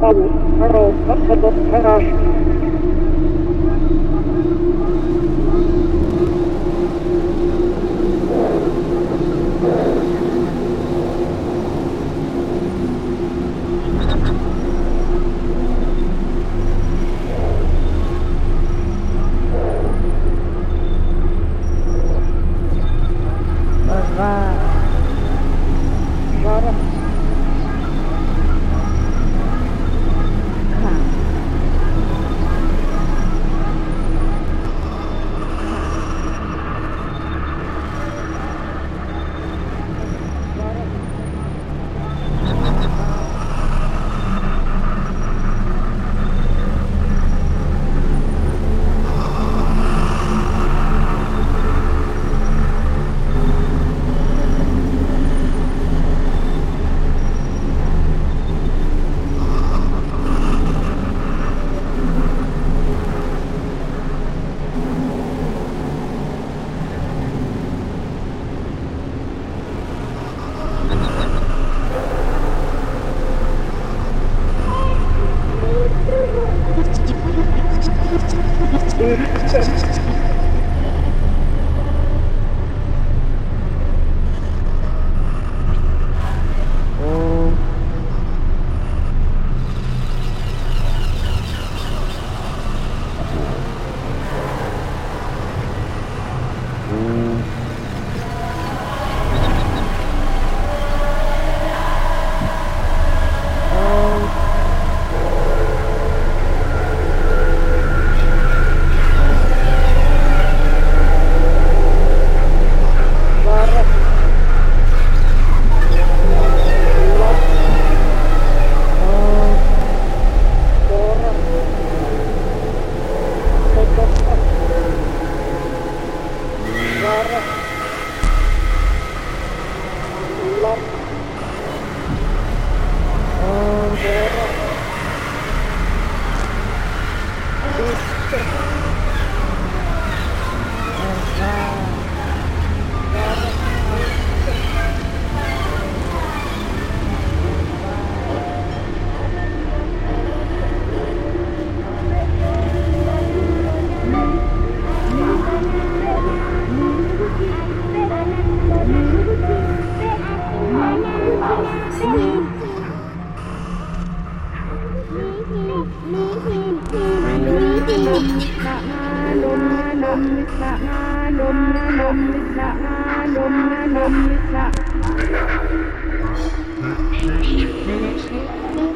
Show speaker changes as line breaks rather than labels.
Paul, Karol,
Zachodot,
Karaszki.
U.
Senhora. Lat, Dora. Ister,
K.